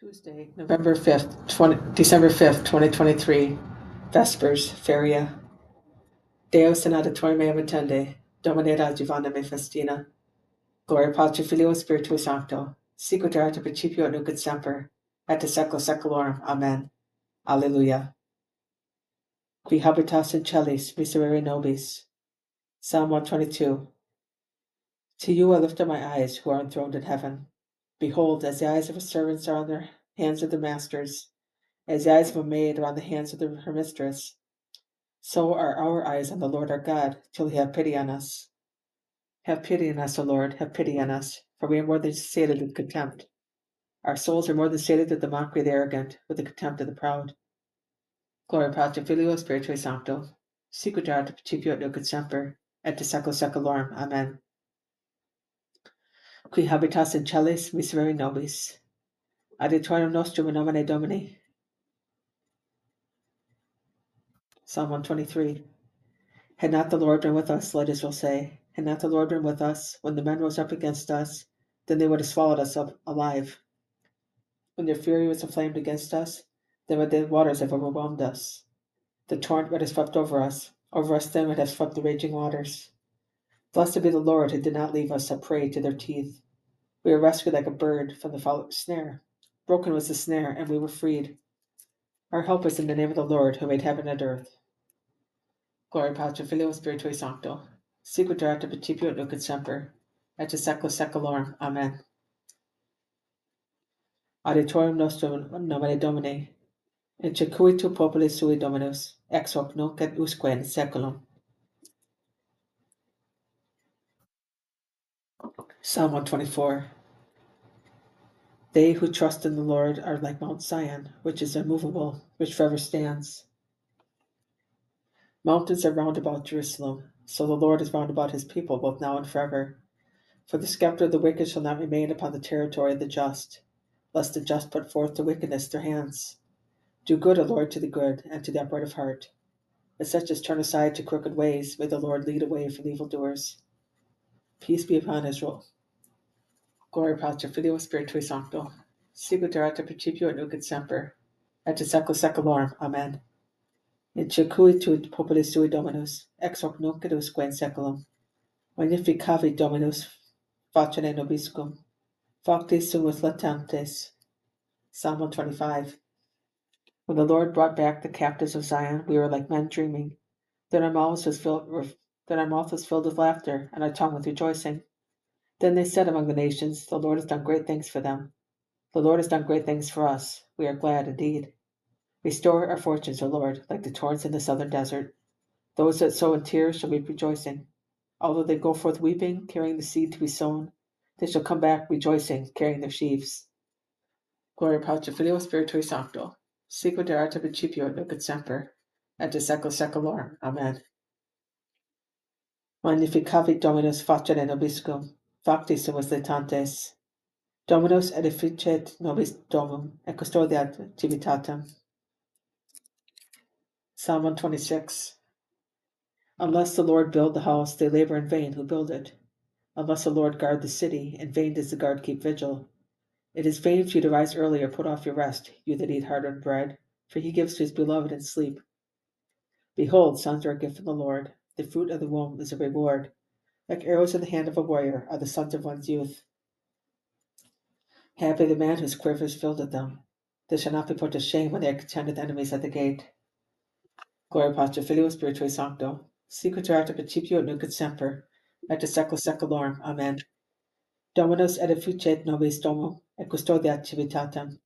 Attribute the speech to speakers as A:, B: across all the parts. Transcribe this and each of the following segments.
A: Tuesday, November 5th, 20, December 5th, 2023, Vespers, Feria. Deus in adiutorium meam attende, Domine adjuvanda me festina. Gloria Patri Filio Spiritui Sancto, sicut erat in principio et nunc et semper, et secula seculorum. Amen. Alleluia. Qui habitas in celis, miserere nobis. Psalm 122. To you I lift up my eyes, who are enthroned in heaven. Behold, as the eyes of a servant are on the hands of the masters, as the eyes of a maid are on the hands of the, her mistress, so are our eyes on the Lord our God, till he have pity on us. Have pity on us, O Lord, have pity on us, for we are more than sated with contempt. Our souls are more than sated with the mockery of the arrogant, with the contempt of the proud. Gloria Patri Filio Spiritui Sancto, in principio et semper, et in secula seculorum. Amen. Qui habitas in celis miserere nobis. Adiutorium nostrum in nomine Domini. Psalm 123. Had not the Lord been with us, let Israel say, had not the Lord been with us, when the men rose up against us, then they would have swallowed us up alive. When their fury was inflamed against us, then would the waters have overwhelmed us. The torrent would have swept over us, over us then would have swept the raging waters. Blessed be the Lord who did not leave us a prey to their teeth. We were rescued like a bird from the snare. Broken was the snare, and we were freed. Our help is in the name of the Lord who made heaven and earth. Gloria Patri Filio Spiritui Sancto, erat in principio et nunc et semper, et seculorum. Amen. Adiutorium nostrum in nomine Domini, in circuitu populi sui Dominus, ex hoc nunc et usque in seculum. Psalm 124. They who trust in the Lord are like Mount Zion, which is immovable, which forever stands. Mountains are round about Jerusalem, so the Lord is round about his people, both now and forever. For the scepter of the wicked shall not remain upon the territory of the just, lest the just put forth to wickedness their hands. Do good, O Lord, to the good, and to the upright of heart. Let such as turn aside to crooked ways, may the Lord lead away from evildoers. Peace be upon Israel. Gloria Patri Filio Spiritui Sancto, in principio et nunc semper, et in secula seculorum. Amen. In circuitu populi sui Dominus, ex hoc nunc et usque in seculum. Magnificavit Dominus facere nobiscum, factis sumus latantes. Psalm 125. When the Lord brought back the captives of Zion, we were like men dreaming. Then our mouths was filled, then our mouth was filled with laughter, and our tongue with rejoicing. Then they said among the nations, The Lord has done great things for them. The Lord has done great things for us. We are glad indeed. Restore our fortunes, O Lord, like the torrents in the southern desert. Those that sow in tears shall reap rejoicing. Although they go forth weeping, carrying the seed to be sown, they shall come back rejoicing, carrying their sheaves. Gloria Patri Filio Spiritui Sancto, sicut erat in principio nunc et semper, et in secula seculorum. Amen. Magnificavit Dominus facere nobiscum, factis sumus latantes. Dominus edificet nobis domum, et custodiat civitatem. Psalm 126. Unless the Lord build the house, they labor in vain who build it. Unless the Lord guard the city, in vain does the guard keep vigil. It is vain for you to rise early or put off your rest, you that eat hard earned bread, for he gives to his beloved in sleep. Behold, sons are a gift from the Lord. The fruit of the womb is a reward. Like arrows in the hand of a warrior are the sons of one's youth. Happy the man whose quiver is filled with them. They shall not be put to shame when they are with enemies at the gate. Gloria Patri Filio Spiritui Sancto, erat in principio et nunc et semper, et secula seculorum. Amen. Dominus edificet nobis domum, et custodiat civitatem.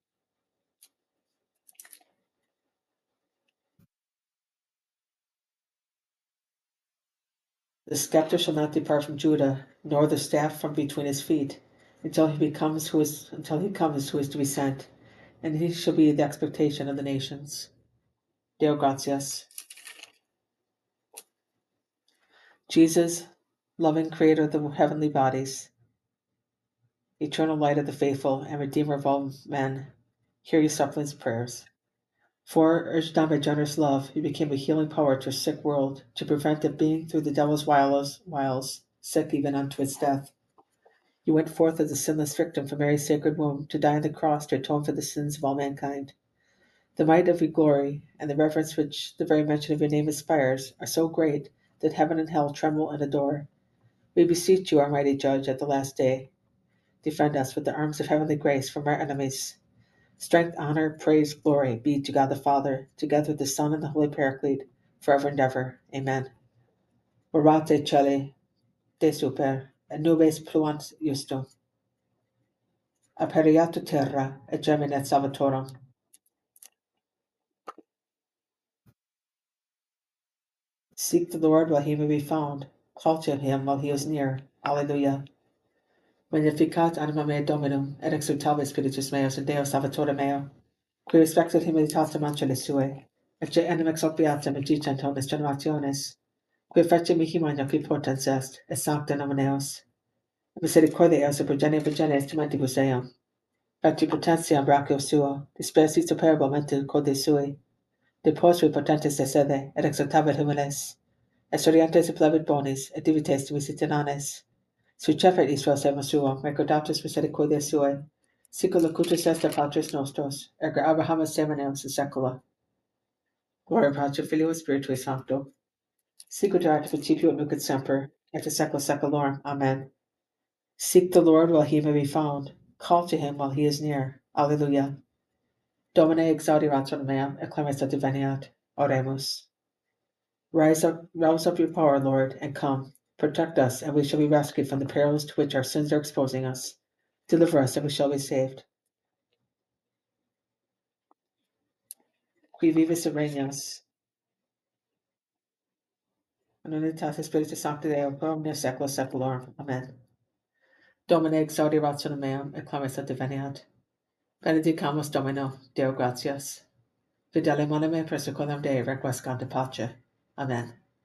A: The scepter shall not depart from Judah, nor the staff from between his feet, until he becomes who is until he comes who is to be sent, and he shall be the expectation of the nations. Deo gratias. Jesus, loving creator of the heavenly bodies, eternal light of the faithful, and redeemer of all men, hear your suppliants' prayers. For, urged on by generous love, you became a healing power to a sick world, to prevent it being, through the devil's wiles, wiles sick even unto its death. You went forth as a sinless victim from Mary's sacred womb to die on the cross to atone for the sins of all mankind. The might of your glory and the reverence which the very mention of your name inspires are so great that heaven and hell tremble and adore. We beseech you, our mighty judge, at the last day. Defend us with the arms of heavenly grace from our enemies. Strength, honor, praise, glory be to God the Father, together with the Son and the Holy Paraclete, forever and ever. Amen. Orate celi, de super, et nubes pluant justum. Aperiato terra, et geminet salvatorum. Seek the Lord while he may be found. Call to him while he is near. Alleluia. Magnificat anima mea Dominum, et exultavit spiritus meus in Deo Salvatore meo, qui respectat humilitatem angelis sue, et ce enim ex hoc beatum et dicent omnes generationes, qui fece mihi magna qui potens est, et sancta nomen eos, et misericordia eos et progenie progenes timantibus eam, facti potentiam brachio suo, dispersi superbo mente code sui, deposui potentes de sede, et exaltavit humiles, et sorientes et plebit bonis, et divites Sui cepet Israel suum, recordatus misericordia suae, sicut locutus est a patris nostros, erga Abraham semeneus in secula. Gloria Patri Filio Spiritui Sancto, sicut erat principio et nunc semper, et in secula seculorum. Amen. Seek the Lord while he may be found, call to him while he is near. Alleluia. Domine exaudi ratio meam, et clemens adveniat. Oremus. Rise up, rouse up your power, Lord, and come. Protect us, and we shall be rescued from the perils to which our sins are exposing us. Deliver us, and we shall be saved. Qui vivis et regnas. In unitate Spiritus Sancti Deo, per omnia secula seculorum. Amen. Domine exaudi rationem meam, et clamis et diveniat. Benedicamus Domino, Deo gratias. Fidele monime persecolum Dei requiescant in pace. Amen.